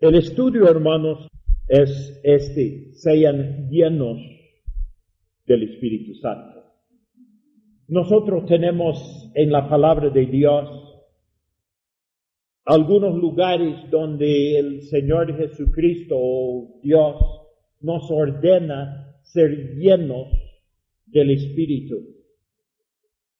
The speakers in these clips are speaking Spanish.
El estudio, hermanos, es este, sean llenos del Espíritu Santo. Nosotros tenemos en la palabra de Dios algunos lugares donde el Señor Jesucristo o Dios nos ordena ser llenos del Espíritu.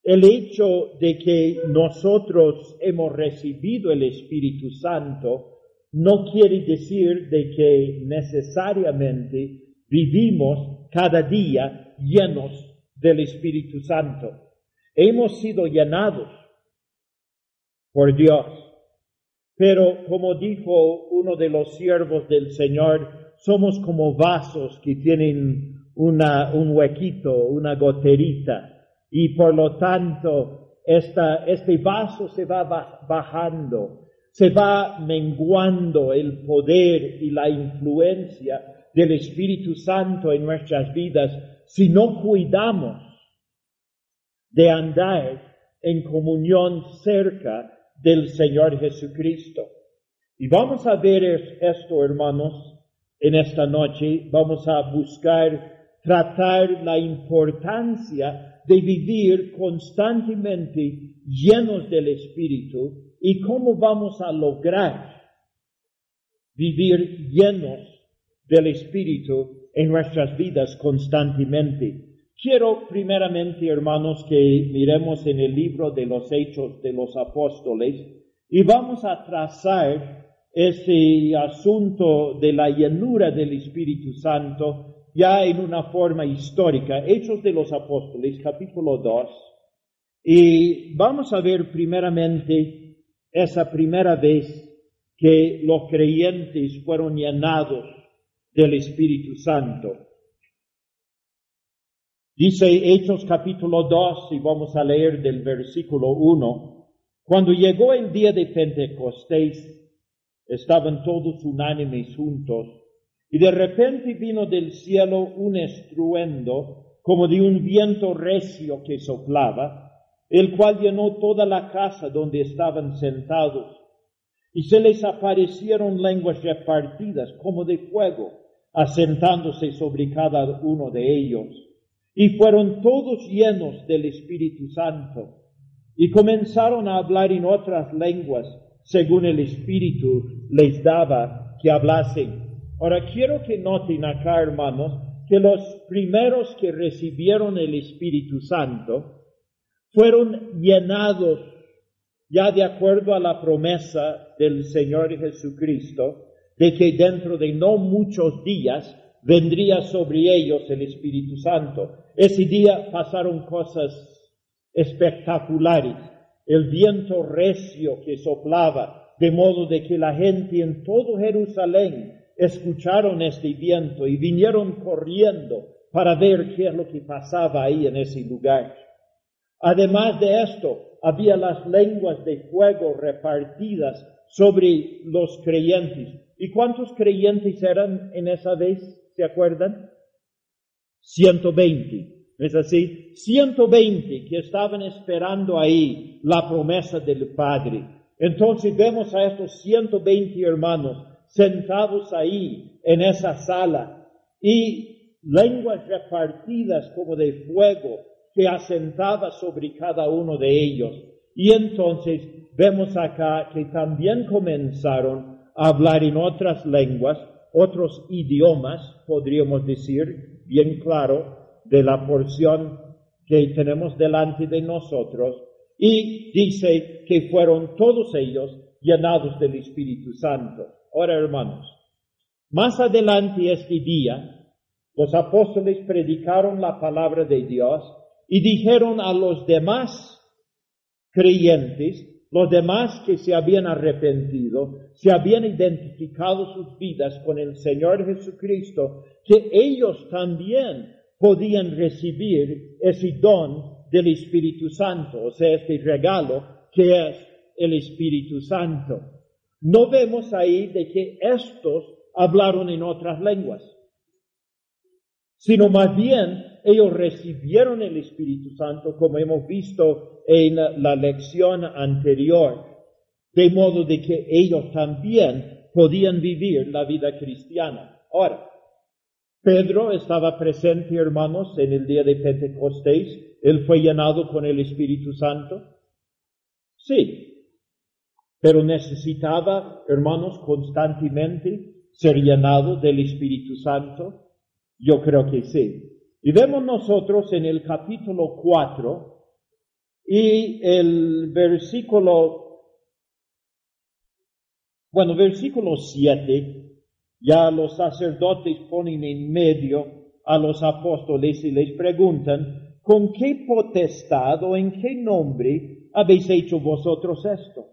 El hecho de que nosotros hemos recibido el Espíritu Santo no quiere decir de que necesariamente vivimos cada día llenos del Espíritu Santo. Hemos sido llenados por Dios. Pero como dijo uno de los siervos del Señor, somos como vasos que tienen una, un huequito, una goterita, y por lo tanto este vaso se va bajando se va menguando el poder y la influencia del Espíritu Santo en nuestras vidas si no cuidamos de andar en comunión cerca del Señor Jesucristo. Y vamos a ver esto, hermanos, en esta noche. Vamos a buscar tratar la importancia de vivir constantemente llenos del Espíritu y cómo vamos a lograr vivir llenos del Espíritu en nuestras vidas constantemente. Quiero primeramente, hermanos, que miremos en el libro de los Hechos de los Apóstoles y vamos a trazar ese asunto de la llenura del Espíritu Santo ya en una forma histórica. Hechos de los Apóstoles, capítulo 2. Y vamos a ver primeramente esa primera vez que los creyentes fueron llenados del Espíritu Santo. Dice Hechos capítulo 2 y vamos a leer del versículo 1. Cuando llegó el día de Pentecostés, estaban todos unánimes juntos y de repente vino del cielo un estruendo como de un viento recio que soplaba el cual llenó toda la casa donde estaban sentados, y se les aparecieron lenguas repartidas como de fuego, asentándose sobre cada uno de ellos, y fueron todos llenos del Espíritu Santo, y comenzaron a hablar en otras lenguas, según el Espíritu les daba que hablasen. Ahora quiero que noten acá, hermanos, que los primeros que recibieron el Espíritu Santo, fueron llenados ya de acuerdo a la promesa del Señor Jesucristo de que dentro de no muchos días vendría sobre ellos el Espíritu Santo. Ese día pasaron cosas espectaculares. El viento recio que soplaba, de modo de que la gente en todo Jerusalén escucharon este viento y vinieron corriendo para ver qué es lo que pasaba ahí en ese lugar. Además de esto, había las lenguas de fuego repartidas sobre los creyentes. ¿Y cuántos creyentes eran en esa vez? ¿Se acuerdan? 120. ¿Es así? 120 que estaban esperando ahí la promesa del Padre. Entonces vemos a estos 120 hermanos sentados ahí en esa sala y lenguas repartidas como de fuego que asentaba sobre cada uno de ellos. Y entonces vemos acá que también comenzaron a hablar en otras lenguas, otros idiomas, podríamos decir, bien claro, de la porción que tenemos delante de nosotros. Y dice que fueron todos ellos llenados del Espíritu Santo. Ahora, hermanos, más adelante este día, los apóstoles predicaron la palabra de Dios y dijeron a los demás creyentes, los demás que se habían arrepentido, se habían identificado sus vidas con el Señor Jesucristo, que ellos también podían recibir ese don del Espíritu Santo, o sea, este regalo que es el Espíritu Santo. No vemos ahí de que estos hablaron en otras lenguas, sino más bien ellos recibieron el Espíritu Santo, como hemos visto en la lección anterior, de modo de que ellos también podían vivir la vida cristiana. Ahora, Pedro estaba presente, hermanos, en el día de Pentecostés. Él fue llenado con el Espíritu Santo. Sí, pero necesitaba, hermanos, constantemente ser llenado del Espíritu Santo. Yo creo que sí. Y vemos nosotros en el capítulo 4 y el versículo, bueno, versículo 7, ya los sacerdotes ponen en medio a los apóstoles y les preguntan, ¿con qué potestad o en qué nombre habéis hecho vosotros esto?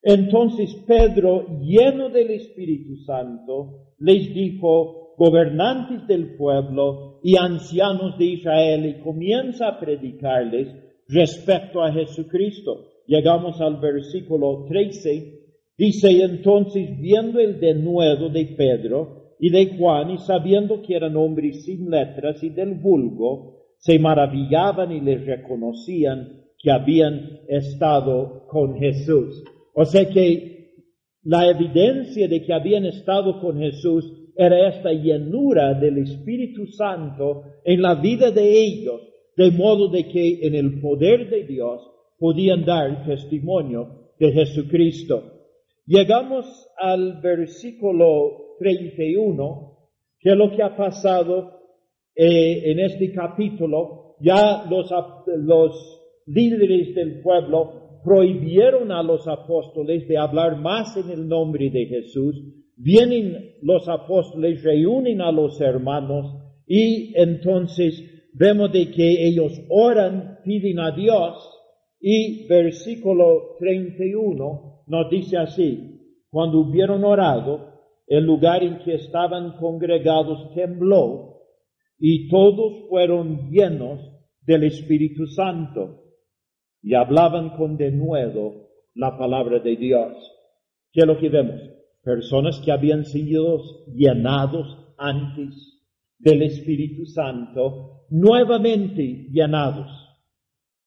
Entonces Pedro, lleno del Espíritu Santo, les dijo, gobernantes del pueblo y ancianos de Israel, y comienza a predicarles respecto a Jesucristo. Llegamos al versículo 13. Dice entonces, viendo el denuedo de Pedro y de Juan, y sabiendo que eran hombres sin letras y del vulgo, se maravillaban y les reconocían que habían estado con Jesús. O sea que la evidencia de que habían estado con Jesús era esta llenura del Espíritu Santo en la vida de ellos, de modo de que en el poder de Dios podían dar testimonio de Jesucristo. Llegamos al versículo 31, que lo que ha pasado eh, en este capítulo. Ya los líderes del pueblo prohibieron a los apóstoles de hablar más en el nombre de Jesús. Vienen los apóstoles, reúnen a los hermanos y entonces vemos de que ellos oran, piden a Dios y versículo 31 nos dice así, cuando hubieron orado, el lugar en que estaban congregados tembló y todos fueron llenos del Espíritu Santo y hablaban con denuedo la palabra de Dios. ¿Qué es lo que vemos? Personas que habían sido llenados antes del Espíritu Santo, nuevamente llenados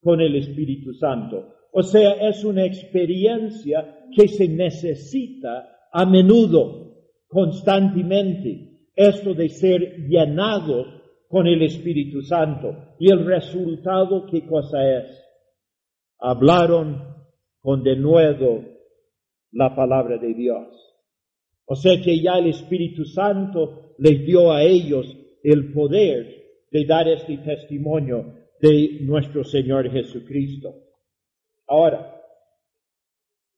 con el Espíritu Santo. O sea, es una experiencia que se necesita a menudo, constantemente, esto de ser llenados con el Espíritu Santo. Y el resultado, ¿qué cosa es? hablaron con denuedo la palabra de Dios. O sea que ya el Espíritu Santo les dio a ellos el poder de dar este testimonio de nuestro Señor Jesucristo. Ahora,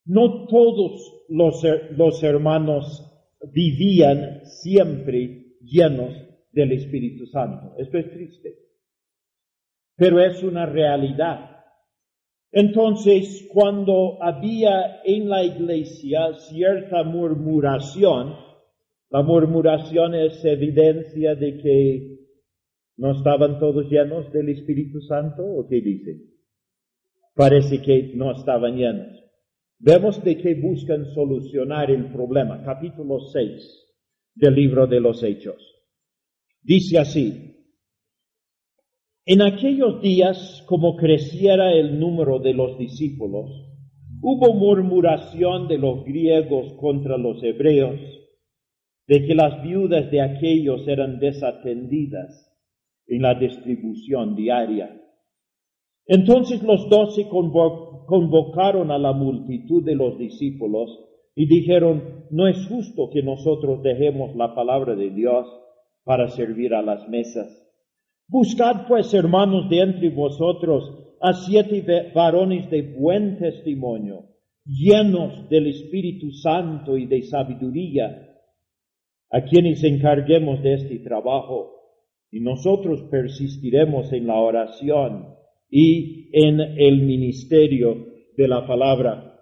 no todos los, los hermanos vivían siempre llenos del Espíritu Santo. Esto es triste. Pero es una realidad. Entonces, cuando había en la iglesia cierta murmuración, la murmuración es evidencia de que no estaban todos llenos del Espíritu Santo, ¿o qué dice? Parece que no estaban llenos. Vemos de que buscan solucionar el problema. Capítulo 6 del libro de los Hechos. Dice así, en aquellos días, como creciera el número de los discípulos, hubo murmuración de los griegos contra los hebreos, de que las viudas de aquellos eran desatendidas en la distribución diaria. Entonces los doce convocaron a la multitud de los discípulos y dijeron, no es justo que nosotros dejemos la palabra de Dios para servir a las mesas. Buscad pues, hermanos, de entre vosotros a siete varones de buen testimonio, llenos del Espíritu Santo y de sabiduría, a quienes encarguemos de este trabajo, y nosotros persistiremos en la oración y en el ministerio de la palabra.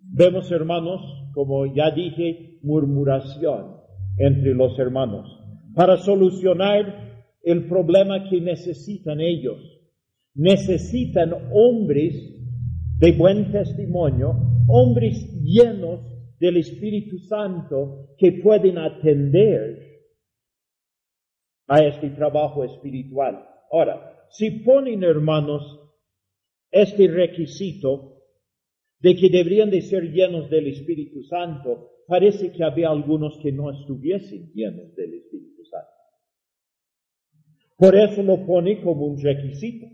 Vemos, hermanos, como ya dije, murmuración entre los hermanos. Para solucionar el problema que necesitan ellos. Necesitan hombres de buen testimonio, hombres llenos del Espíritu Santo que pueden atender a este trabajo espiritual. Ahora, si ponen, hermanos, este requisito de que deberían de ser llenos del Espíritu Santo, parece que había algunos que no estuviesen llenos del. Por eso lo pone como un requisito.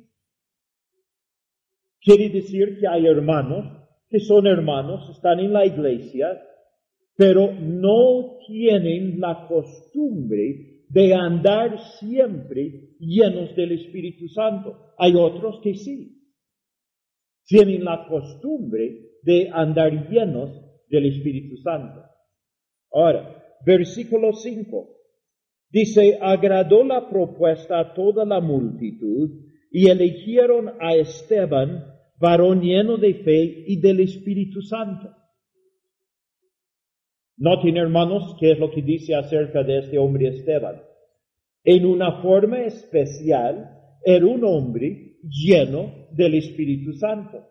Quiere decir que hay hermanos que son hermanos, están en la iglesia, pero no tienen la costumbre de andar siempre llenos del Espíritu Santo. Hay otros que sí. Tienen la costumbre de andar llenos del Espíritu Santo. Ahora, versículo 5. Dice, agradó la propuesta a toda la multitud y eligieron a Esteban, varón lleno de fe y del Espíritu Santo. Noten, hermanos, qué es lo que dice acerca de este hombre Esteban. En una forma especial, era un hombre lleno del Espíritu Santo.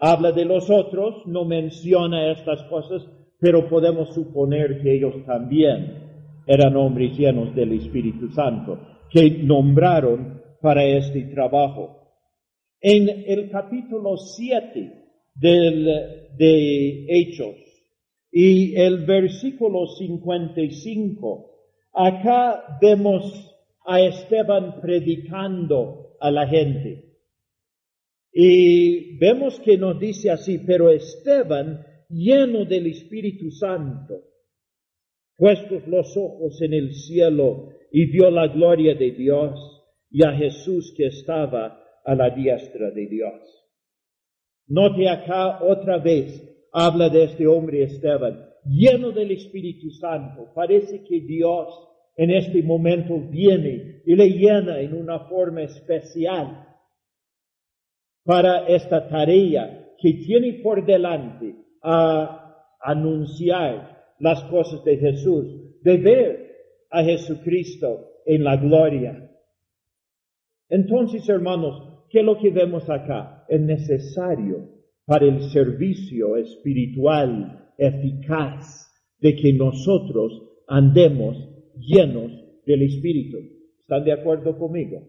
Habla de los otros, no menciona estas cosas, pero podemos suponer que ellos también eran hombres llenos del Espíritu Santo, que nombraron para este trabajo. En el capítulo 7 de Hechos y el versículo 55, acá vemos a Esteban predicando a la gente. Y vemos que nos dice así, pero Esteban, lleno del Espíritu Santo, puestos los ojos en el cielo y vio la gloria de Dios y a Jesús que estaba a la diestra de Dios. Note acá otra vez, habla de este hombre Esteban, lleno del Espíritu Santo. Parece que Dios en este momento viene y le llena en una forma especial para esta tarea que tiene por delante a anunciar las cosas de Jesús, de ver a Jesucristo en la gloria. Entonces, hermanos, ¿qué es lo que vemos acá? Es necesario para el servicio espiritual eficaz de que nosotros andemos llenos del Espíritu. ¿Están de acuerdo conmigo?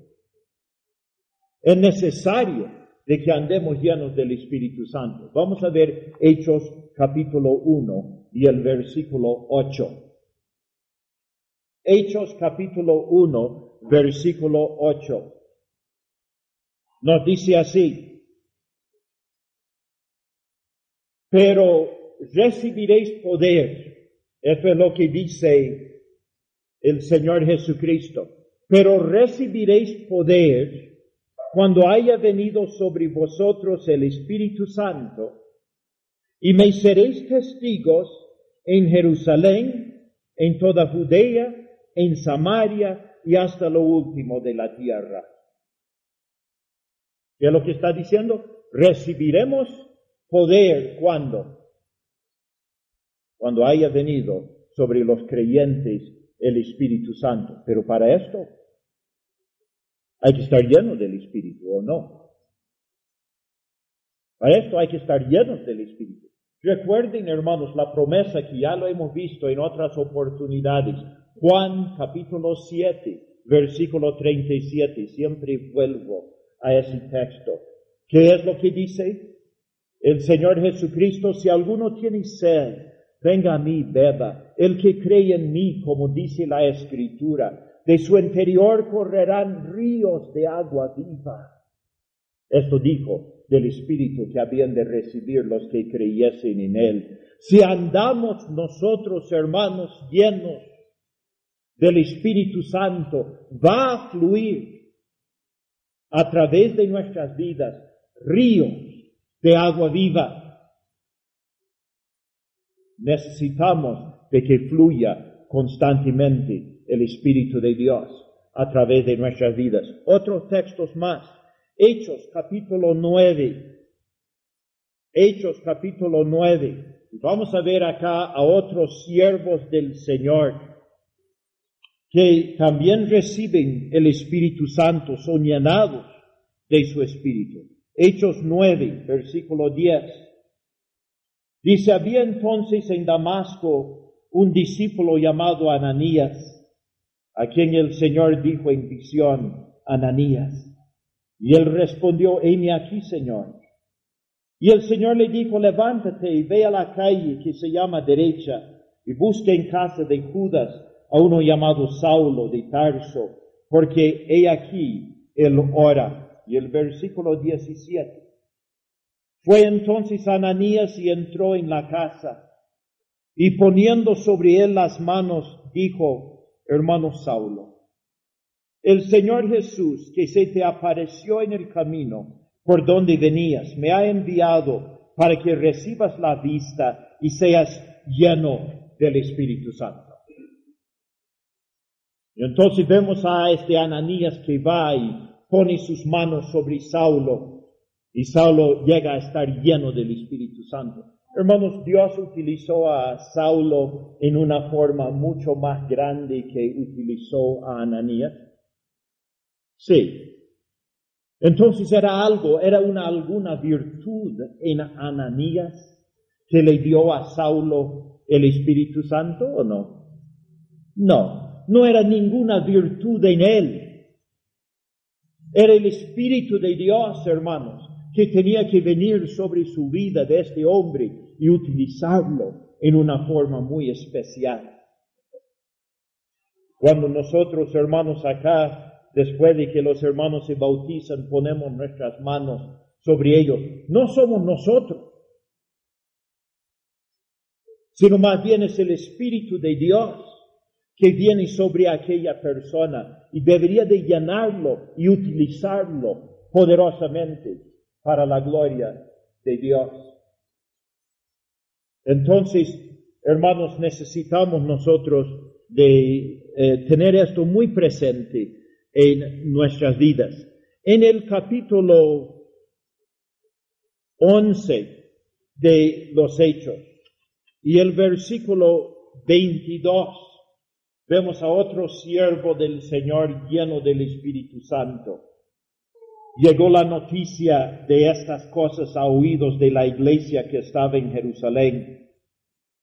Es necesario de que andemos llenos del Espíritu Santo. Vamos a ver Hechos capítulo 1 y el versículo 8. Hechos capítulo 1, versículo 8. Nos dice así, pero recibiréis poder. Eso es lo que dice el Señor Jesucristo. Pero recibiréis poder cuando haya venido sobre vosotros el Espíritu Santo y me seréis testigos en Jerusalén, en toda Judea, en Samaria y hasta lo último de la tierra. ¿Qué es lo que está diciendo? Recibiremos poder cuando? Cuando haya venido sobre los creyentes el Espíritu Santo. Pero para esto hay que estar lleno del Espíritu o no. Para esto hay que estar llenos del Espíritu. Recuerden, hermanos, la promesa que ya lo hemos visto en otras oportunidades. Juan capítulo 7, versículo 37. Siempre vuelvo a ese texto. ¿Qué es lo que dice? El Señor Jesucristo, si alguno tiene sed, venga a mí, beba. El que cree en mí, como dice la Escritura, de su interior correrán ríos de agua viva. Esto dijo del Espíritu que habían de recibir los que creyesen en Él. Si andamos nosotros, hermanos, llenos del Espíritu Santo, va a fluir a través de nuestras vidas ríos de agua viva. Necesitamos de que fluya constantemente el Espíritu de Dios a través de nuestras vidas. Otros textos más. Hechos capítulo 9. Hechos capítulo 9. Vamos a ver acá a otros siervos del Señor que también reciben el Espíritu Santo, son llenados de su Espíritu. Hechos 9, versículo 10. Dice, había entonces en Damasco un discípulo llamado Ananías, a quien el Señor dijo en visión, Ananías. Y él respondió, heme aquí, Señor. Y el Señor le dijo, levántate y ve a la calle que se llama derecha y busca en casa de Judas a uno llamado Saulo de Tarso, porque he aquí, él ora. Y el versículo 17. Fue entonces Ananías y entró en la casa y poniendo sobre él las manos, dijo, hermano Saulo, el Señor Jesús que se te apareció en el camino por donde venías, me ha enviado para que recibas la vista y seas lleno del Espíritu Santo. Y entonces vemos a este Ananías que va y pone sus manos sobre Saulo y Saulo llega a estar lleno del Espíritu Santo. Hermanos, Dios utilizó a Saulo en una forma mucho más grande que utilizó a Ananías. Sí. Entonces era algo, era una alguna virtud en Ananías que le dio a Saulo el Espíritu Santo o no? No, no era ninguna virtud en él. Era el Espíritu de Dios, hermanos, que tenía que venir sobre su vida de este hombre y utilizarlo en una forma muy especial. Cuando nosotros, hermanos, acá, después de que los hermanos se bautizan, ponemos nuestras manos sobre ellos, no somos nosotros, sino más bien es el Espíritu de Dios que viene sobre aquella persona y debería de llenarlo y utilizarlo poderosamente para la gloria de Dios. Entonces, hermanos, necesitamos nosotros de eh, tener esto muy presente en nuestras vidas. En el capítulo 11 de los Hechos y el versículo 22, vemos a otro siervo del Señor lleno del Espíritu Santo. Llegó la noticia de estas cosas a oídos de la iglesia que estaba en Jerusalén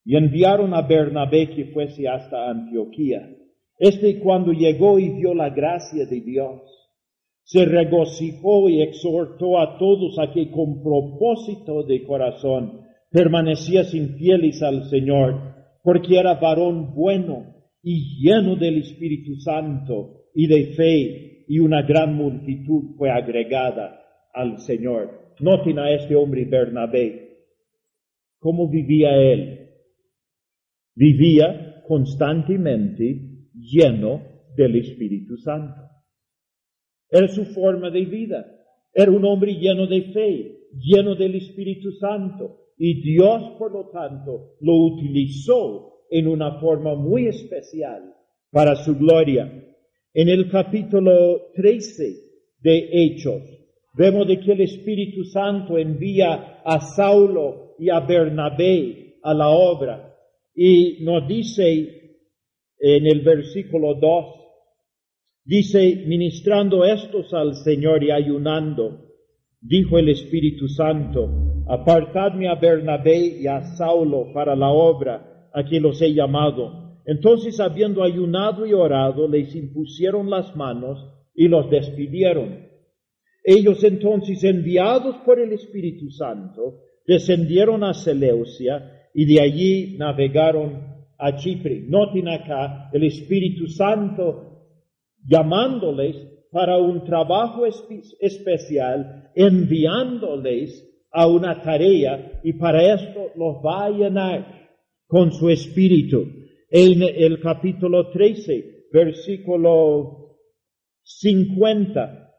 y enviaron a Bernabé que fuese hasta Antioquía. Este cuando llegó y vio la gracia de Dios, se regocijó y exhortó a todos a que con propósito de corazón permaneciesen fieles al Señor, porque era varón bueno y lleno del Espíritu Santo y de fe y una gran multitud fue agregada al Señor. Noten a este hombre Bernabé. ¿Cómo vivía él? Vivía constantemente lleno del Espíritu Santo. Era su forma de vida. Era un hombre lleno de fe, lleno del Espíritu Santo. Y Dios, por lo tanto, lo utilizó en una forma muy especial para su gloria. En el capítulo 13 de Hechos, vemos de que el Espíritu Santo envía a Saulo y a Bernabé a la obra. Y nos dice en el versículo 2, dice, ministrando estos al Señor y ayunando, dijo el Espíritu Santo, apartadme a Bernabé y a Saulo para la obra a que los he llamado. Entonces, habiendo ayunado y orado, les impusieron las manos y los despidieron. Ellos entonces, enviados por el Espíritu Santo, descendieron a Seleucia y de allí navegaron a Chipre. Noten acá el Espíritu Santo llamándoles para un trabajo especial, enviándoles a una tarea y para esto los va a llenar con su Espíritu en el capítulo 13, versículo 50,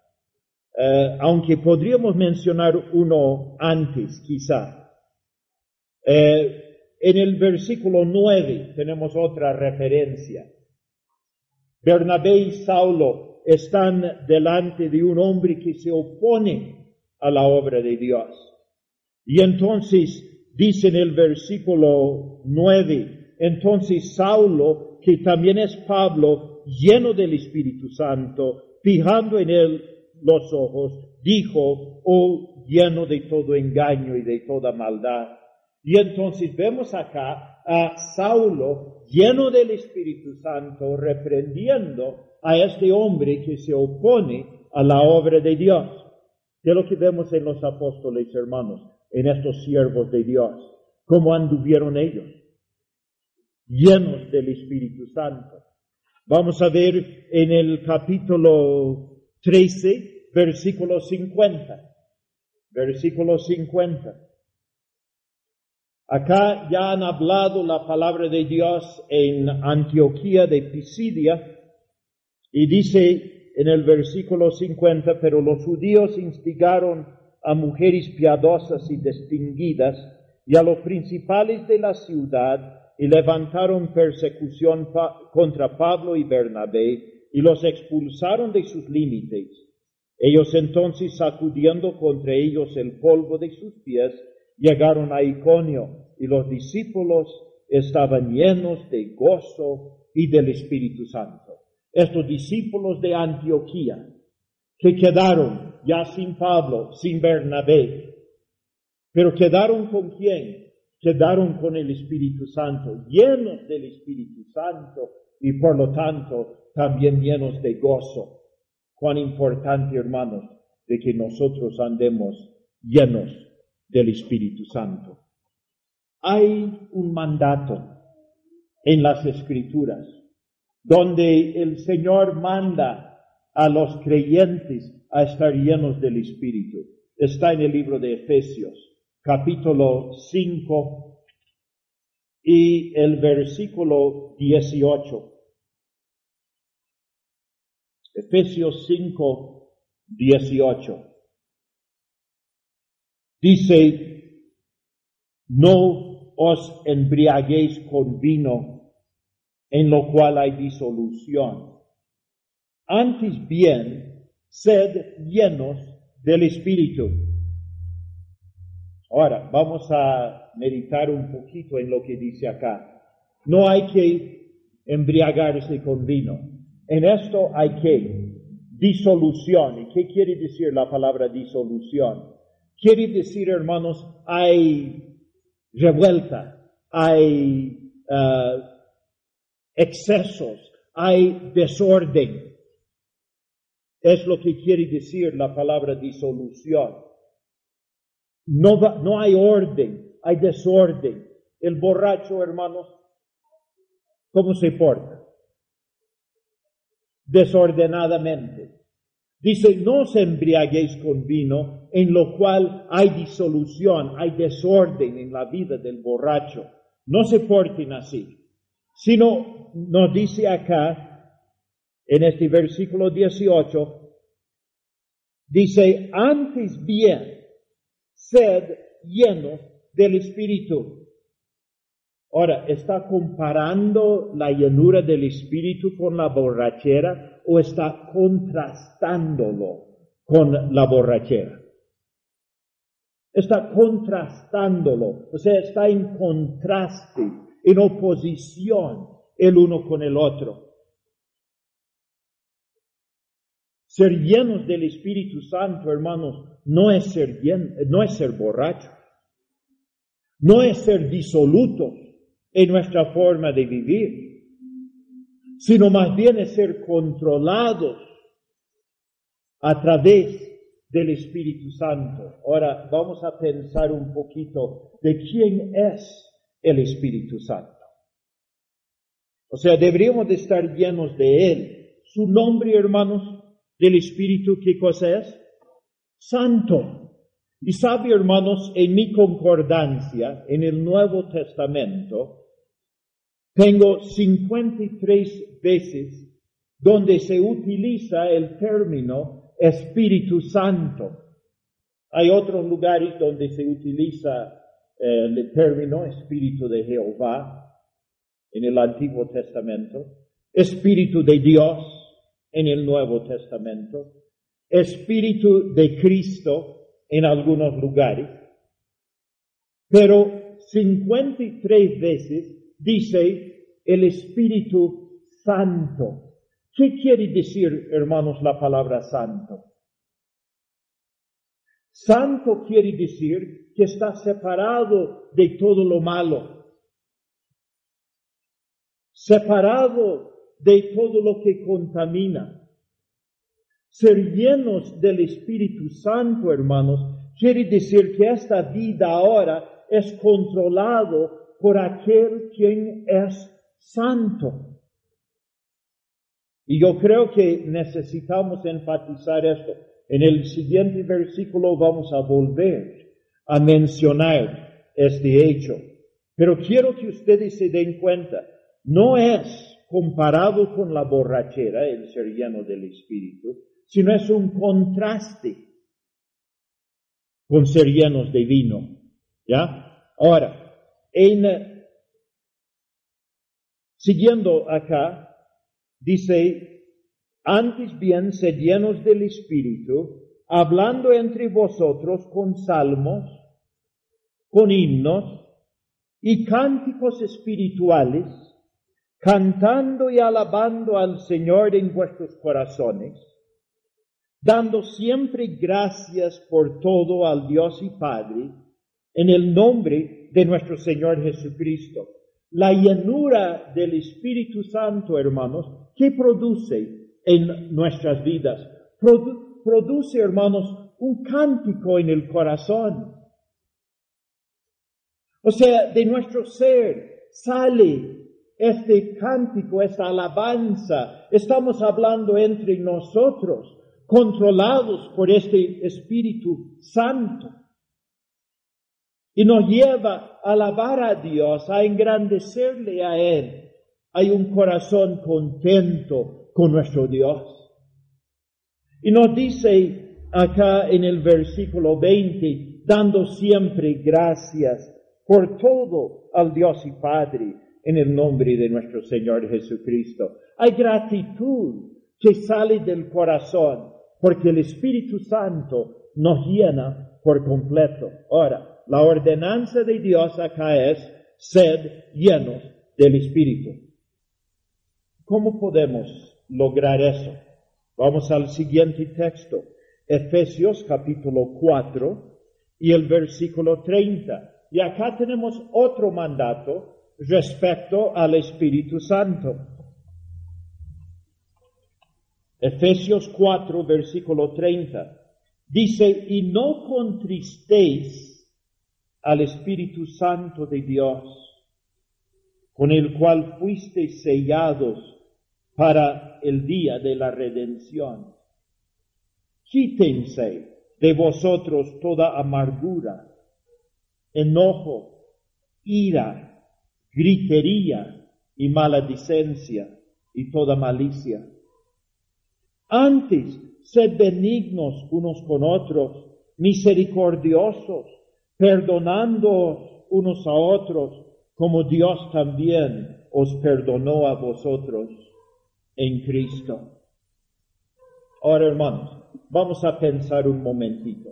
eh, aunque podríamos mencionar uno antes quizá. Eh, en el versículo 9 tenemos otra referencia. Bernabé y Saulo están delante de un hombre que se opone a la obra de Dios. Y entonces dice en el versículo 9, entonces Saulo, que también es Pablo, lleno del Espíritu Santo, fijando en él los ojos, dijo, oh lleno de todo engaño y de toda maldad. Y entonces vemos acá a Saulo, lleno del Espíritu Santo, reprendiendo a este hombre que se opone a la obra de Dios. De lo que vemos en los apóstoles, hermanos. en estos siervos de Dios. ¿Cómo anduvieron ellos? Llenos del Espíritu Santo. Vamos a ver en el capítulo 13, versículo 50. Versículo 50. Acá ya han hablado la palabra de Dios en Antioquía de Pisidia y dice en el versículo 50, pero los judíos instigaron a mujeres piadosas y distinguidas y a los principales de la ciudad y levantaron persecución contra Pablo y Bernabé y los expulsaron de sus límites. Ellos entonces, sacudiendo contra ellos el polvo de sus pies, llegaron a Iconio y los discípulos estaban llenos de gozo y del Espíritu Santo. Estos discípulos de Antioquía, que quedaron ya sin Pablo, sin Bernabé, pero quedaron con quién? quedaron con el Espíritu Santo, llenos del Espíritu Santo y por lo tanto también llenos de gozo. Cuán importante, hermanos, de que nosotros andemos llenos del Espíritu Santo. Hay un mandato en las Escrituras donde el Señor manda a los creyentes a estar llenos del Espíritu. Está en el libro de Efesios capítulo 5 y el versículo 18. Efesios 5, 18. Dice, no os embriaguéis con vino, en lo cual hay disolución. Antes bien, sed llenos del Espíritu Ahora, vamos a meditar un poquito en lo que dice acá. No hay que embriagarse con vino. En esto hay que disolución. ¿Y qué quiere decir la palabra disolución? Quiere decir, hermanos, hay revuelta, hay uh, excesos, hay desorden. Es lo que quiere decir la palabra disolución. No, no hay orden, hay desorden. El borracho, hermanos, ¿cómo se porta? Desordenadamente. Dice, no os embriaguéis con vino, en lo cual hay disolución, hay desorden en la vida del borracho. No se porten así. Sino, nos dice acá, en este versículo 18, dice, antes bien, sed lleno del Espíritu. Ahora, ¿está comparando la llenura del Espíritu con la borrachera o está contrastándolo con la borrachera? Está contrastándolo, o sea, está en contraste, en oposición el uno con el otro. Ser llenos del Espíritu Santo, hermanos, no es ser, no es ser borracho, no es ser disoluto en nuestra forma de vivir, sino más bien es ser controlados a través del Espíritu Santo. Ahora vamos a pensar un poquito de quién es el Espíritu Santo. O sea, deberíamos de estar llenos de Él. Su nombre, hermanos, del Espíritu, ¿qué cosa es? santo. Y sabe, hermanos, en mi concordancia, en el Nuevo Testamento, tengo 53 veces donde se utiliza el término Espíritu Santo. Hay otros lugares donde se utiliza eh, el término Espíritu de Jehová en el Antiguo Testamento, Espíritu de Dios en el Nuevo Testamento, Espíritu de Cristo en algunos lugares, pero 53 veces dice el Espíritu Santo. ¿Qué quiere decir, hermanos, la palabra santo? Santo quiere decir que está separado de todo lo malo, separado de todo lo que contamina, ser llenos del Espíritu Santo, hermanos, quiere decir que esta vida ahora es controlado por aquel quien es santo. Y yo creo que necesitamos enfatizar esto. En el siguiente versículo vamos a volver a mencionar este hecho. Pero quiero que ustedes se den cuenta, no es comparado con la borrachera, el ser lleno del Espíritu, sino es un contraste con ser llenos de vino. ¿Ya? Ahora, en, siguiendo acá, dice, antes bien sed llenos del Espíritu, hablando entre vosotros con salmos, con himnos y cánticos espirituales, cantando y alabando al Señor en vuestros corazones, dando siempre gracias por todo al Dios y Padre, en el nombre de nuestro Señor Jesucristo. La llenura del Espíritu Santo, hermanos, ¿qué produce en nuestras vidas? produce, hermanos, un cántico en el corazón. O sea, de nuestro ser sale este cántico, esta alabanza. Estamos hablando entre nosotros, controlados por este Espíritu Santo. Y nos lleva a alabar a Dios, a engrandecerle a Él. Hay un corazón contento con nuestro Dios. Y nos dice acá en el versículo 20, dando siempre gracias por todo al Dios y Padre en el nombre de nuestro Señor Jesucristo. Hay gratitud que sale del corazón porque el Espíritu Santo nos llena por completo. Ahora, la ordenanza de Dios acá es sed llenos del Espíritu. ¿Cómo podemos lograr eso? Vamos al siguiente texto, Efesios capítulo 4 y el versículo 30. Y acá tenemos otro mandato respecto al Espíritu Santo. Efesios 4, versículo 30. Dice, y no contristéis al Espíritu Santo de Dios, con el cual fuisteis sellados para el día de la redención. Quítense de vosotros toda amargura, enojo, ira, gritería y maledicencia y toda malicia. Antes, sed benignos unos con otros, misericordiosos, perdonando unos a otros, como Dios también os perdonó a vosotros en Cristo. Ahora, hermanos, vamos a pensar un momentito.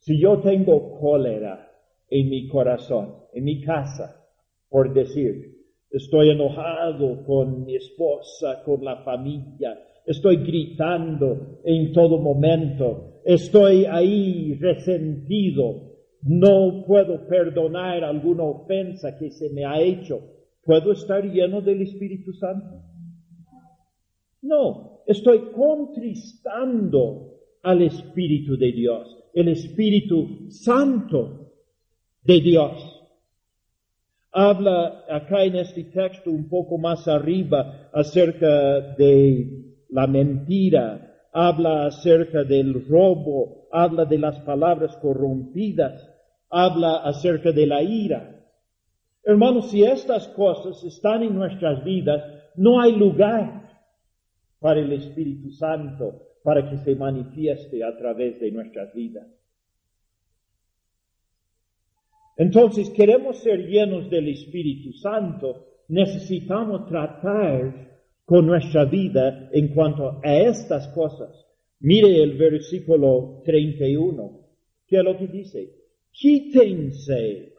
Si yo tengo cólera en mi corazón, en mi casa, por decir, estoy enojado con mi esposa, con la familia, estoy gritando en todo momento, estoy ahí resentido, no puedo perdonar alguna ofensa que se me ha hecho. ¿Puedo estar lleno del Espíritu Santo? No, estoy contristando al Espíritu de Dios, el Espíritu Santo de Dios habla acá en este texto un poco más arriba acerca de la mentira, habla acerca del robo, habla de las palabras corrompidas, habla acerca de la ira. Hermanos, si estas cosas están en nuestras vidas, no hay lugar para el Espíritu Santo para que se manifieste a través de nuestras vidas. Entonces, queremos ser llenos del Espíritu Santo, necesitamos tratar con nuestra vida en cuanto a estas cosas. Mire el versículo 31. ¿Qué es lo que dice? Quítense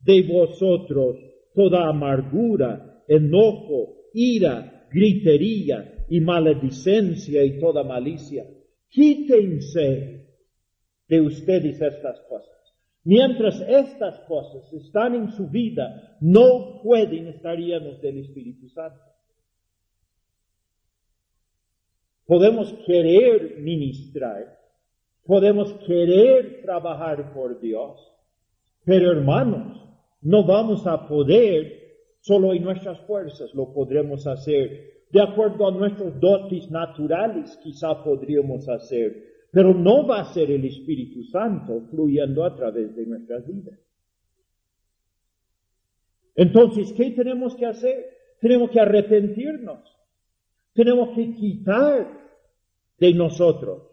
de vosotros toda amargura, enojo, ira, gritería y maledicencia y toda malicia. Quítense de ustedes estas cosas. Mientras estas cosas están en su vida, no pueden estar llenos del Espíritu Santo. Podemos querer ministrar, podemos querer trabajar por Dios, pero hermanos, no vamos a poder solo en nuestras fuerzas lo podremos hacer. De acuerdo a nuestros dotes naturales, quizá podríamos hacer, pero no va a ser el Espíritu Santo fluyendo a través de nuestras vidas. Entonces, ¿qué tenemos que hacer? Tenemos que arrepentirnos. Tenemos que quitar de nosotros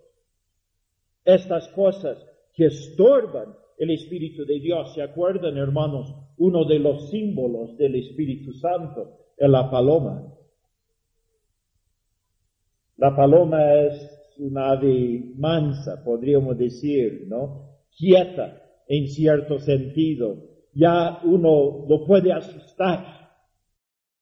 estas cosas que estorban el Espíritu de Dios. ¿Se acuerdan, hermanos? Uno de los símbolos del Espíritu Santo es la paloma. La paloma es una ave mansa, podríamos decir, ¿no? Quieta en cierto sentido. Ya uno lo puede asustar.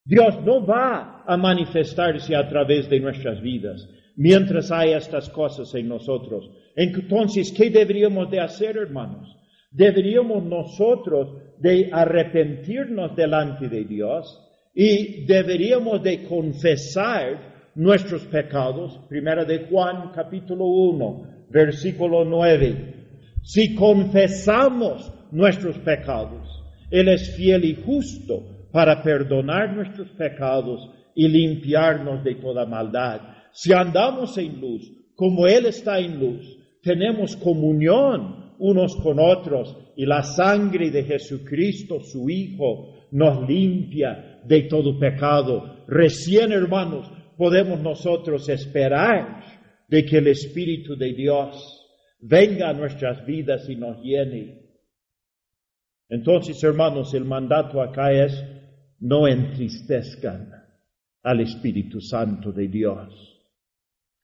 Dios no va a manifestarse a través de nuestras vidas mientras hay estas cosas en nosotros. Entonces, ¿qué deberíamos de hacer, hermanos? Deberíamos nosotros de arrepentirnos delante de Dios y deberíamos de confesar nuestros pecados. Primera de Juan capítulo 1, versículo 9. Si confesamos nuestros pecados, Él es fiel y justo para perdonar nuestros pecados y limpiarnos de toda maldad. Si andamos en luz, como Él está en luz, tenemos comunión unos con otros y la sangre de Jesucristo, su Hijo, nos limpia de todo pecado. Recién, hermanos, podemos nosotros esperar de que el Espíritu de Dios venga a nuestras vidas y nos llene. Entonces, hermanos, el mandato acá es no entristezcan al Espíritu Santo de Dios,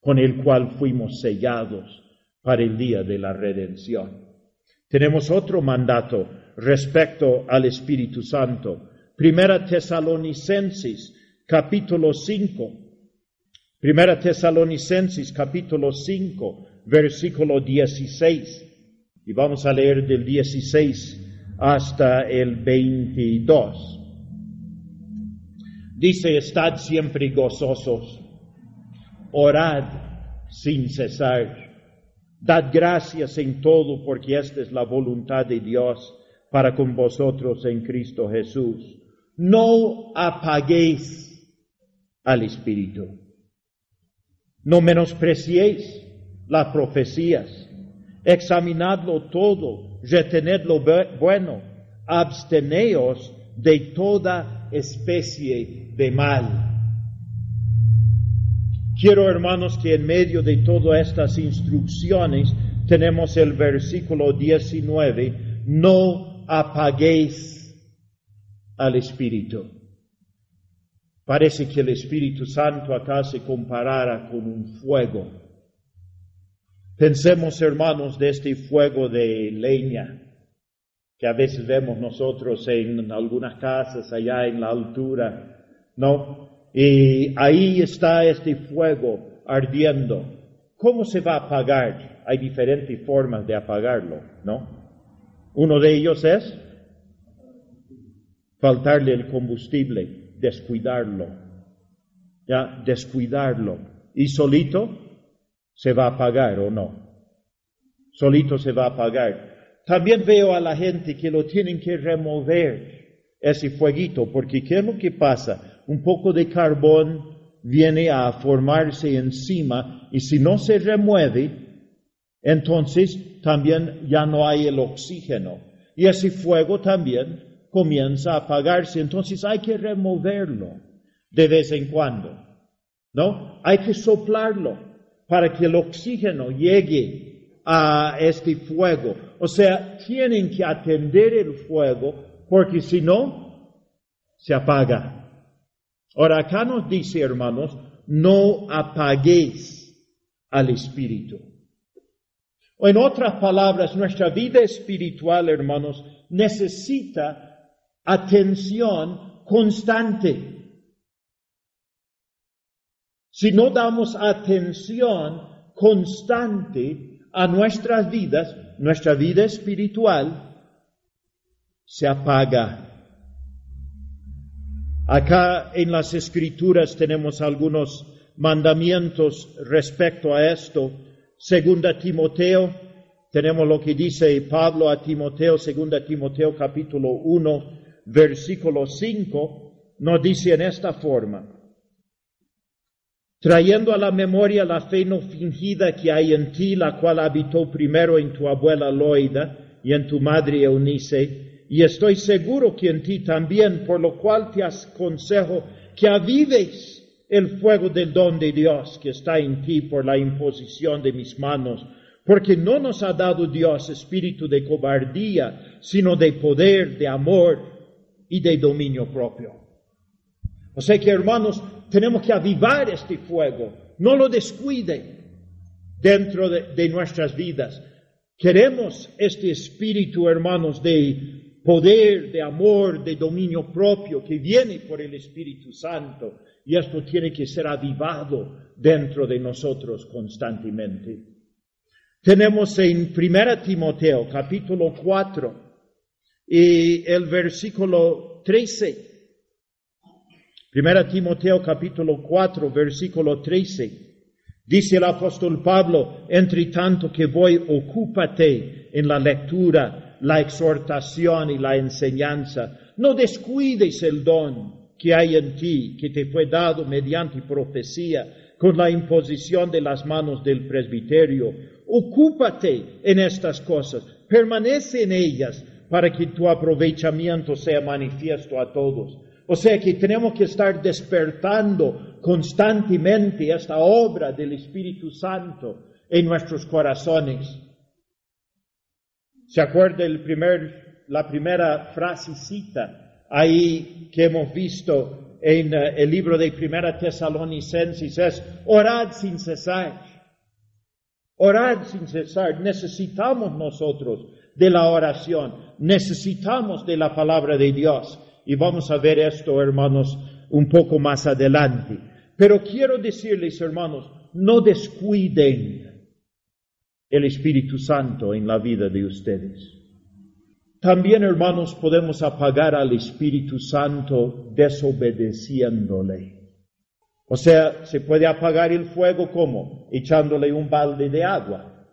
con el cual fuimos sellados para el día de la redención. Tenemos otro mandato respecto al Espíritu Santo. Primera Tesalonicenses, capítulo 5. Primera Tesalonicenses, capítulo 5, versículo 16. Y vamos a leer del 16 hasta el 22. Dice, estad siempre gozosos, orad sin cesar, dad gracias en todo porque esta es la voluntad de Dios para con vosotros en Cristo Jesús. No apaguéis al Espíritu. No menospreciéis las profecías. Examinadlo todo, retened lo bueno, absteneos de toda especie de mal. Quiero, hermanos, que en medio de todas estas instrucciones tenemos el versículo 19, no apaguéis al Espíritu. Parece que el Espíritu Santo acá se comparara con un fuego. Pensemos, hermanos, de este fuego de leña que a veces vemos nosotros en algunas casas allá en la altura, ¿no? Y ahí está este fuego ardiendo. ¿Cómo se va a apagar? Hay diferentes formas de apagarlo, ¿no? Uno de ellos es faltarle el combustible, descuidarlo, ya, descuidarlo. ¿Y solito se va a apagar o no? Solito se va a apagar. También veo a la gente que lo tienen que remover ese fueguito, porque ¿qué es lo que pasa? Un poco de carbón viene a formarse encima y si no se remueve, entonces también ya no hay el oxígeno. Y ese fuego también comienza a apagarse, entonces hay que removerlo de vez en cuando. ¿No? Hay que soplarlo para que el oxígeno llegue a este fuego. O sea, tienen que atender el fuego porque si no, se apaga. Ahora acá nos dice, hermanos, no apaguéis al Espíritu. O en otras palabras, nuestra vida espiritual, hermanos, necesita atención constante. Si no damos atención constante, a nuestras vidas, nuestra vida espiritual se apaga. Acá en las escrituras tenemos algunos mandamientos respecto a esto. Segunda Timoteo, tenemos lo que dice Pablo a Timoteo, segunda Timoteo capítulo 1, versículo 5, nos dice en esta forma, trayendo a la memoria la fe no fingida que hay en ti, la cual habitó primero en tu abuela Loida y en tu madre Eunice, y estoy seguro que en ti también, por lo cual te aconsejo que avives el fuego del don de Dios que está en ti por la imposición de mis manos, porque no nos ha dado Dios espíritu de cobardía, sino de poder, de amor y de dominio propio. O sea que, hermanos, tenemos que avivar este fuego, no lo descuide dentro de, de nuestras vidas. Queremos este espíritu, hermanos, de poder, de amor, de dominio propio que viene por el Espíritu Santo. Y esto tiene que ser avivado dentro de nosotros constantemente. Tenemos en 1 Timoteo capítulo 4 y el versículo 13. 1 Timoteo capítulo 4 versículo 13. Dice el apóstol Pablo, entre tanto que voy, ocúpate en la lectura, la exhortación y la enseñanza. No descuides el don que hay en ti, que te fue dado mediante profecía, con la imposición de las manos del presbiterio. Ocúpate en estas cosas, permanece en ellas, para que tu aprovechamiento sea manifiesto a todos. O sea que tenemos que estar despertando constantemente esta obra del Espíritu Santo en nuestros corazones. ¿Se acuerda el primer, la primera frasecita ahí que hemos visto en uh, el libro de Primera Tesalonicenses? Es orad sin cesar. Orad sin cesar. Necesitamos nosotros de la oración. Necesitamos de la palabra de Dios. Y vamos a ver esto, hermanos, un poco más adelante. Pero quiero decirles, hermanos, no descuiden el Espíritu Santo en la vida de ustedes. También, hermanos, podemos apagar al Espíritu Santo desobedeciéndole. O sea, se puede apagar el fuego como echándole un balde de agua.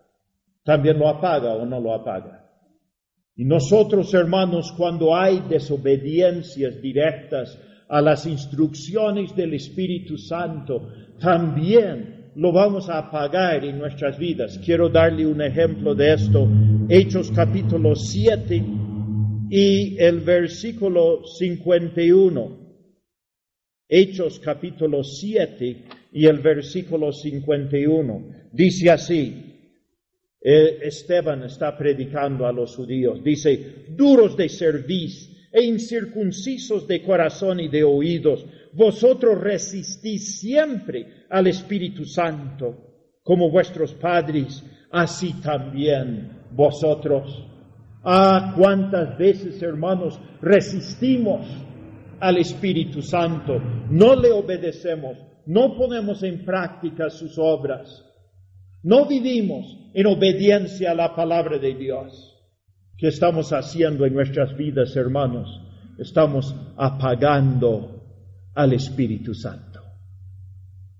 También lo apaga o no lo apaga. Y nosotros, hermanos, cuando hay desobediencias directas a las instrucciones del Espíritu Santo, también lo vamos a apagar en nuestras vidas. Quiero darle un ejemplo de esto. Hechos capítulo 7 y el versículo 51. Hechos capítulo 7 y el versículo 51. Dice así, eh, Esteban está predicando a los judíos. Dice, duros de cerviz e incircuncisos de corazón y de oídos, vosotros resistís siempre al Espíritu Santo, como vuestros padres, así también vosotros. Ah, cuántas veces, hermanos, resistimos al Espíritu Santo, no le obedecemos, no ponemos en práctica sus obras. No vivimos en obediencia a la palabra de Dios. ¿Qué estamos haciendo en nuestras vidas, hermanos? Estamos apagando al Espíritu Santo.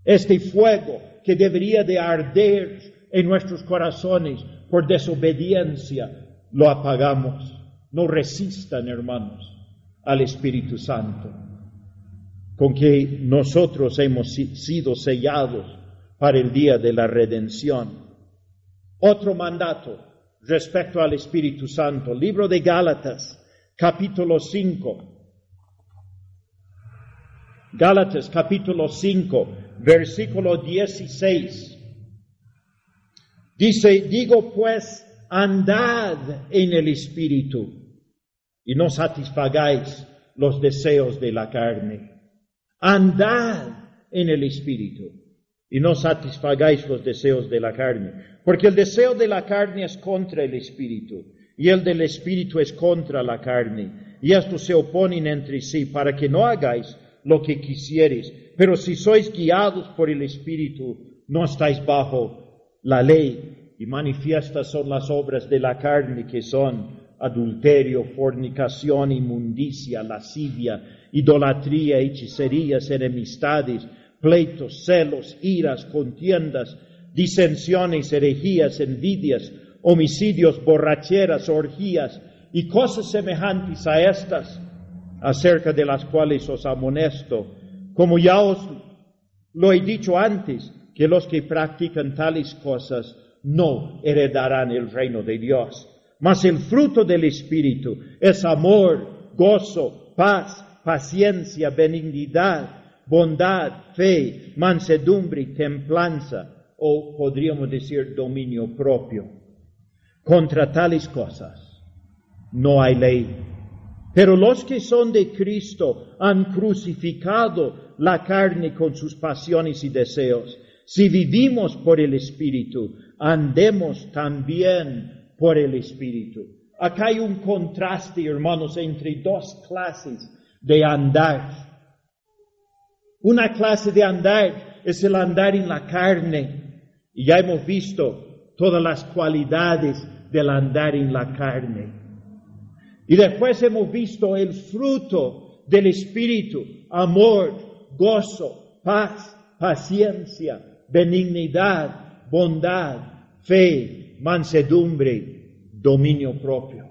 Este fuego que debería de arder en nuestros corazones por desobediencia, lo apagamos. No resistan, hermanos, al Espíritu Santo, con que nosotros hemos sido sellados para el día de la redención. Otro mandato respecto al Espíritu Santo, libro de Gálatas, capítulo 5. Gálatas capítulo 5, versículo 16. Dice, digo pues, andad en el Espíritu y no satisfagáis los deseos de la carne. Andad en el Espíritu y no satisfagáis los deseos de la carne, porque el deseo de la carne es contra el espíritu, y el del espíritu es contra la carne, y estos se oponen entre sí para que no hagáis lo que quisieres, pero si sois guiados por el espíritu, no estáis bajo la ley, y manifiestas son las obras de la carne que son adulterio, fornicación, inmundicia, lascivia, idolatría, hechicerías, enemistades, pleitos, celos, iras, contiendas, disensiones, herejías, envidias, homicidios, borracheras, orgías y cosas semejantes a estas, acerca de las cuales os amonesto, como ya os lo he dicho antes, que los que practican tales cosas no heredarán el reino de Dios. Mas el fruto del Espíritu es amor, gozo, paz, paciencia, benignidad, bondad, fe, mansedumbre, templanza, o podríamos decir dominio propio. Contra tales cosas no hay ley. Pero los que son de Cristo han crucificado la carne con sus pasiones y deseos. Si vivimos por el Espíritu, andemos también por el Espíritu. Acá hay un contraste, hermanos, entre dos clases de andar. Una clase de andar es el andar en la carne. Y ya hemos visto todas las cualidades del andar en la carne. Y después hemos visto el fruto del Espíritu, amor, gozo, paz, paciencia, benignidad, bondad, fe, mansedumbre, dominio propio.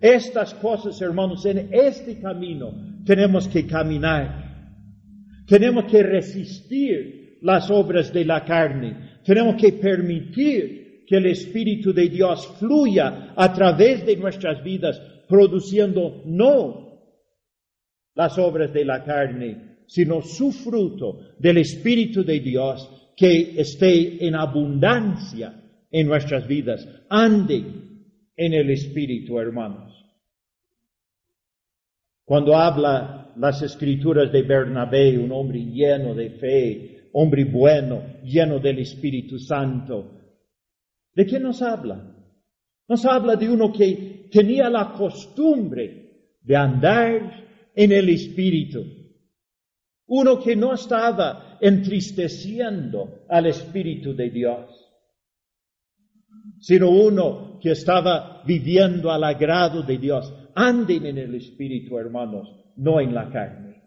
Estas cosas, hermanos, en este camino tenemos que caminar. Tenemos que resistir las obras de la carne. Tenemos que permitir que el Espíritu de Dios fluya a través de nuestras vidas, produciendo no las obras de la carne, sino su fruto del Espíritu de Dios que esté en abundancia en nuestras vidas. Ande en el Espíritu, hermanos. Cuando habla las escrituras de Bernabé, un hombre lleno de fe, hombre bueno, lleno del Espíritu Santo, ¿de qué nos habla? Nos habla de uno que tenía la costumbre de andar en el Espíritu, uno que no estaba entristeciendo al Espíritu de Dios, sino uno que estaba viviendo al agrado de Dios. Anden en el Espíritu, hermanos, no en la carne.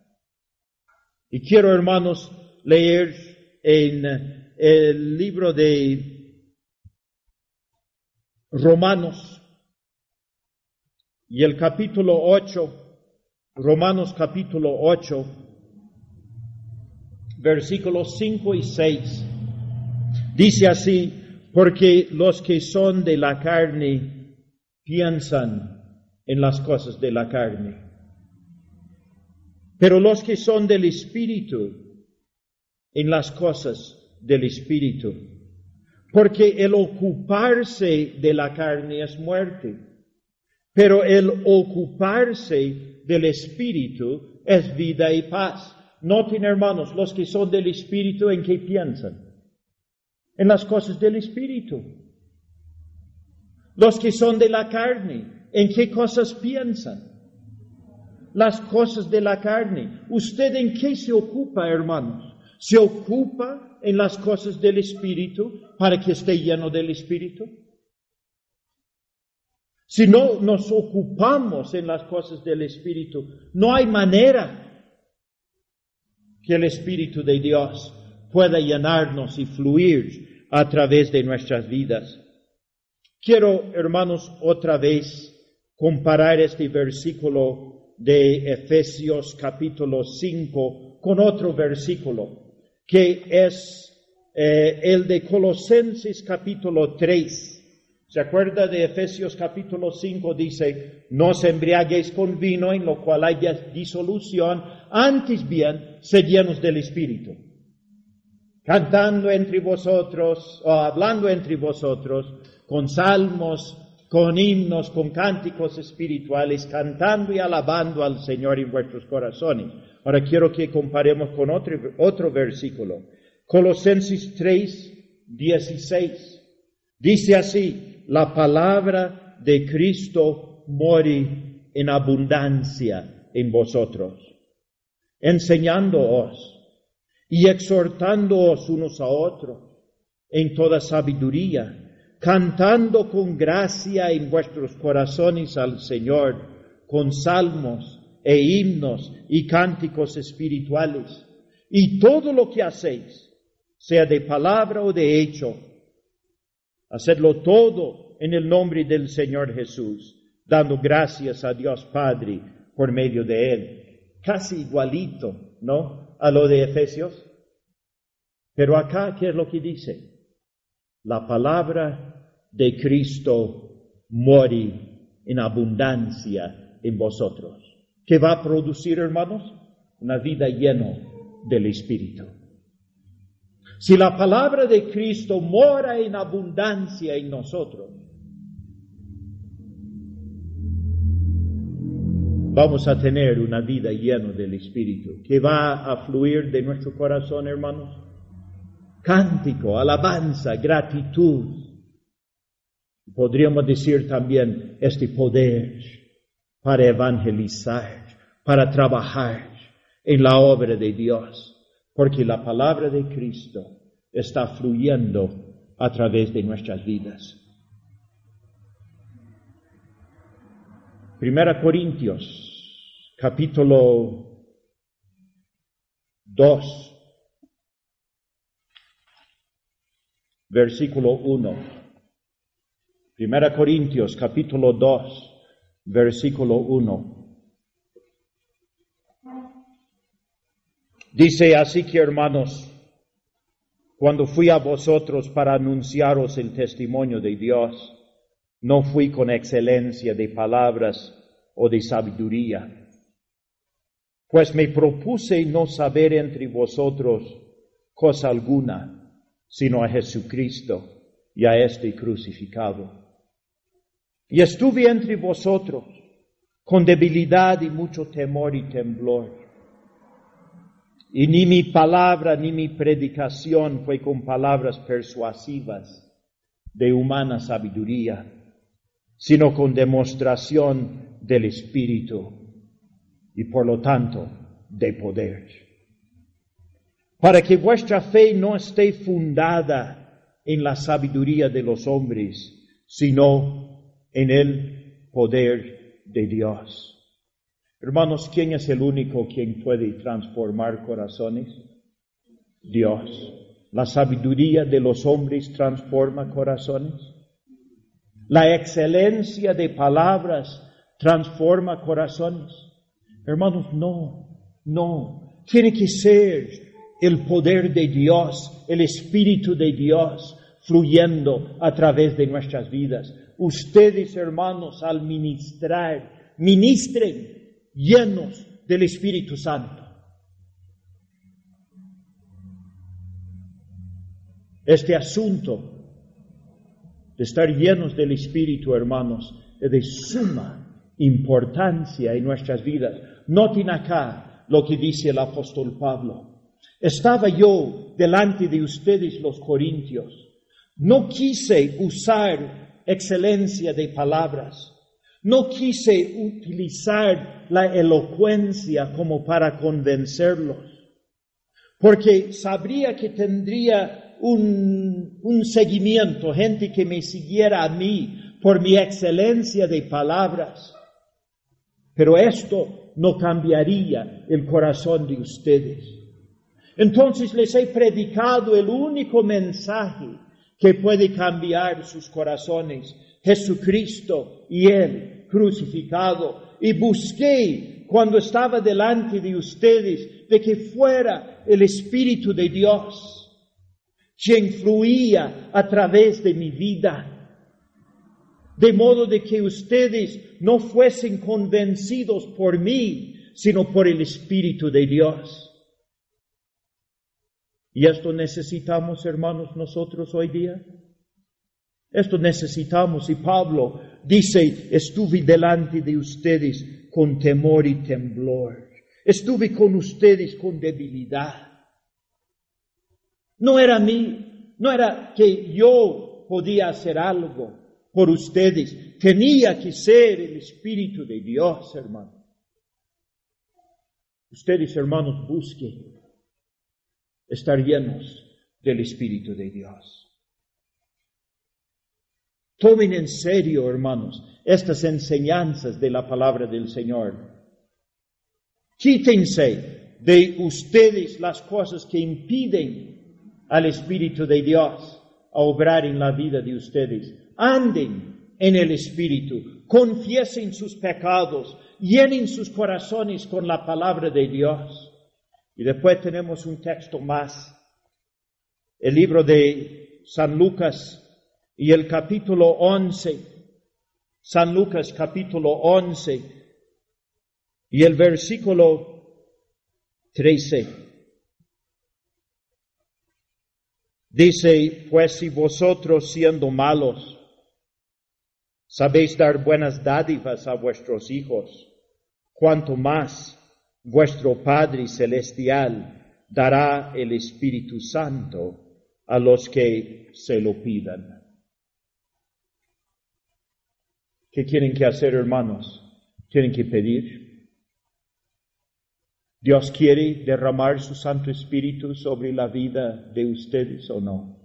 Y quiero, hermanos, leer en el libro de Romanos y el capítulo 8, Romanos capítulo 8, versículos 5 y 6. Dice así, porque los que son de la carne piensan en las cosas de la carne, pero los que son del Espíritu en las cosas del Espíritu, porque el ocuparse de la carne es muerte, pero el ocuparse del Espíritu es vida y paz. Noten, hermanos, los que son del Espíritu, ¿en qué piensan? En las cosas del Espíritu. Los que son de la carne, ¿en qué cosas piensan? Las cosas de la carne. ¿Usted en qué se ocupa, hermanos? ¿Se ocupa en las cosas del Espíritu para que esté lleno del Espíritu? Si no nos ocupamos en las cosas del Espíritu, no hay manera que el Espíritu de Dios pueda llenarnos y fluir a través de nuestras vidas. Quiero, hermanos, otra vez comparar este versículo de Efesios capítulo 5 con otro versículo, que es eh, el de Colosenses capítulo 3. ¿Se acuerda de Efesios capítulo 5? Dice, no os embriaguéis con vino en lo cual hay disolución, antes bien, sed llenos del Espíritu. Cantando entre vosotros, o hablando entre vosotros, con salmos, con himnos, con cánticos espirituales, cantando y alabando al Señor en vuestros corazones. Ahora quiero que comparemos con otro, versículo. Colosenses 3, 16. Dice así, la palabra de Cristo mori en abundancia en vosotros, enseñándoos y exhortándoos unos a otros en toda sabiduría, cantando con gracia en vuestros corazones al Señor, con salmos e himnos y cánticos espirituales. Y todo lo que hacéis, sea de palabra o de hecho. Hacedlo todo en el nombre del Señor Jesús, dando gracias a Dios Padre por medio de Él. Casi igualito, ¿no? A lo de Efesios. Pero acá, ¿qué es lo que dice? La palabra de Cristo muere en abundancia en vosotros. ¿Qué va a producir, hermanos? Una vida llena del Espíritu. Si la palabra de Cristo mora en abundancia en nosotros, vamos a tener una vida llena del Espíritu, que va a fluir de nuestro corazón, hermanos. Cántico, alabanza, gratitud. Podríamos decir también este poder para evangelizar, para trabajar en la obra de Dios porque la palabra de Cristo está fluyendo a través de nuestras vidas. Primera Corintios, capítulo 2, versículo 1. Primera Corintios, capítulo 2, versículo 1. Dice así que hermanos, cuando fui a vosotros para anunciaros el testimonio de Dios, no fui con excelencia de palabras o de sabiduría, pues me propuse no saber entre vosotros cosa alguna, sino a Jesucristo y a este crucificado. Y estuve entre vosotros con debilidad y mucho temor y temblor. Y ni mi palabra ni mi predicación fue con palabras persuasivas de humana sabiduría, sino con demostración del Espíritu y por lo tanto de poder. Para que vuestra fe no esté fundada en la sabiduría de los hombres, sino en el poder de Dios. Hermanos, ¿quién es el único quien puede transformar corazones? Dios. La sabiduría de los hombres transforma corazones. La excelencia de palabras transforma corazones. Hermanos, no, no. Tiene que ser el poder de Dios, el Espíritu de Dios fluyendo a través de nuestras vidas. Ustedes, hermanos, al ministrar, ministren llenos del Espíritu Santo. Este asunto de estar llenos del Espíritu, hermanos, es de suma importancia en nuestras vidas. Noten acá lo que dice el apóstol Pablo. Estaba yo delante de ustedes los corintios. No quise usar excelencia de palabras no quise utilizar la elocuencia como para convencerlos, porque sabría que tendría un, un seguimiento, gente que me siguiera a mí por mi excelencia de palabras. Pero esto no cambiaría el corazón de ustedes. Entonces les he predicado el único mensaje que puede cambiar sus corazones, Jesucristo y Él crucificado. Y busqué cuando estaba delante de ustedes de que fuera el Espíritu de Dios quien fluía a través de mi vida, de modo de que ustedes no fuesen convencidos por mí, sino por el Espíritu de Dios. Y esto necesitamos, hermanos, nosotros hoy día. Esto necesitamos y Pablo dice, estuve delante de ustedes con temor y temblor. Estuve con ustedes con debilidad. No era mí, no era que yo podía hacer algo por ustedes. Tenía que ser el Espíritu de Dios, hermano. Ustedes, hermanos, busquen estar llenos del Espíritu de Dios. Tomen en serio, hermanos, estas enseñanzas de la palabra del Señor. Quítense de ustedes las cosas que impiden al Espíritu de Dios a obrar en la vida de ustedes. Anden en el Espíritu, confiesen sus pecados, llenen sus corazones con la palabra de Dios. Y después tenemos un texto más, el libro de San Lucas y el capítulo 11, San Lucas capítulo 11 y el versículo 13. Dice, pues si vosotros siendo malos sabéis dar buenas dádivas a vuestros hijos, cuanto más vuestro Padre Celestial dará el Espíritu Santo a los que se lo pidan. ¿Qué quieren que hacer, hermanos? Tienen que pedir. Dios quiere derramar su Santo Espíritu sobre la vida de ustedes o no.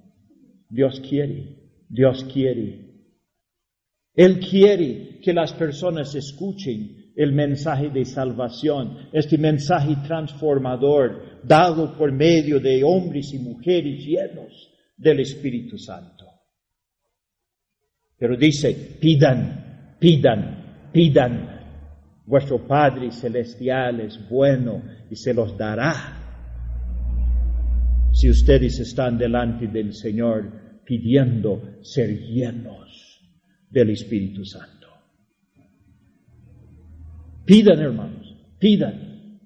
Dios quiere, Dios quiere. Él quiere que las personas escuchen el mensaje de salvación, este mensaje transformador dado por medio de hombres y mujeres llenos del Espíritu Santo. Pero dice, pidan, pidan, pidan. Vuestro Padre Celestial es bueno y se los dará. Si ustedes están delante del Señor pidiendo ser llenos del Espíritu Santo. Pidan, hermanos, pidan.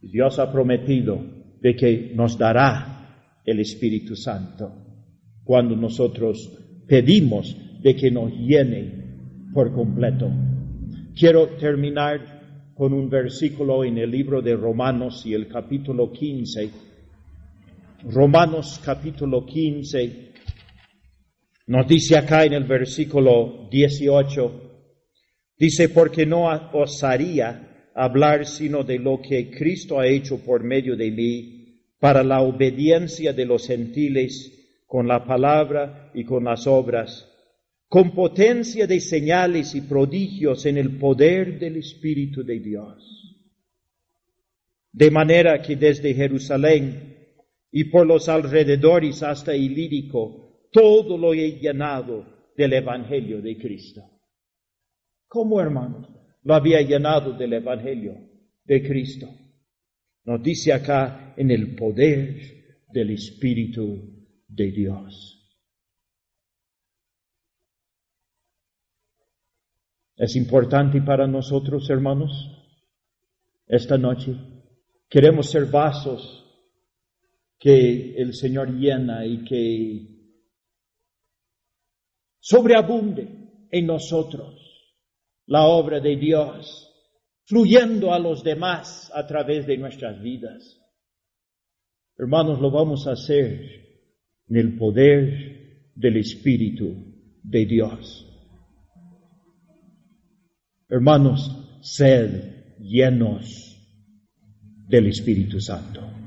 Dios ha prometido de que nos dará el Espíritu Santo cuando nosotros pedimos de que nos llene por completo. Quiero terminar con un versículo en el libro de Romanos y el capítulo 15. Romanos capítulo 15 nos dice acá en el versículo 18, Dice, porque no osaría hablar sino de lo que Cristo ha hecho por medio de mí para la obediencia de los gentiles con la palabra y con las obras, con potencia de señales y prodigios en el poder del Espíritu de Dios. De manera que desde Jerusalén y por los alrededores hasta Ilírico, todo lo he llenado del Evangelio de Cristo. ¿Cómo, hermanos? Lo había llenado del Evangelio de Cristo. Nos dice acá en el poder del Espíritu de Dios. Es importante para nosotros, hermanos, esta noche. Queremos ser vasos que el Señor llena y que sobreabunde en nosotros la obra de Dios, fluyendo a los demás a través de nuestras vidas. Hermanos, lo vamos a hacer en el poder del Espíritu de Dios. Hermanos, sed llenos del Espíritu Santo.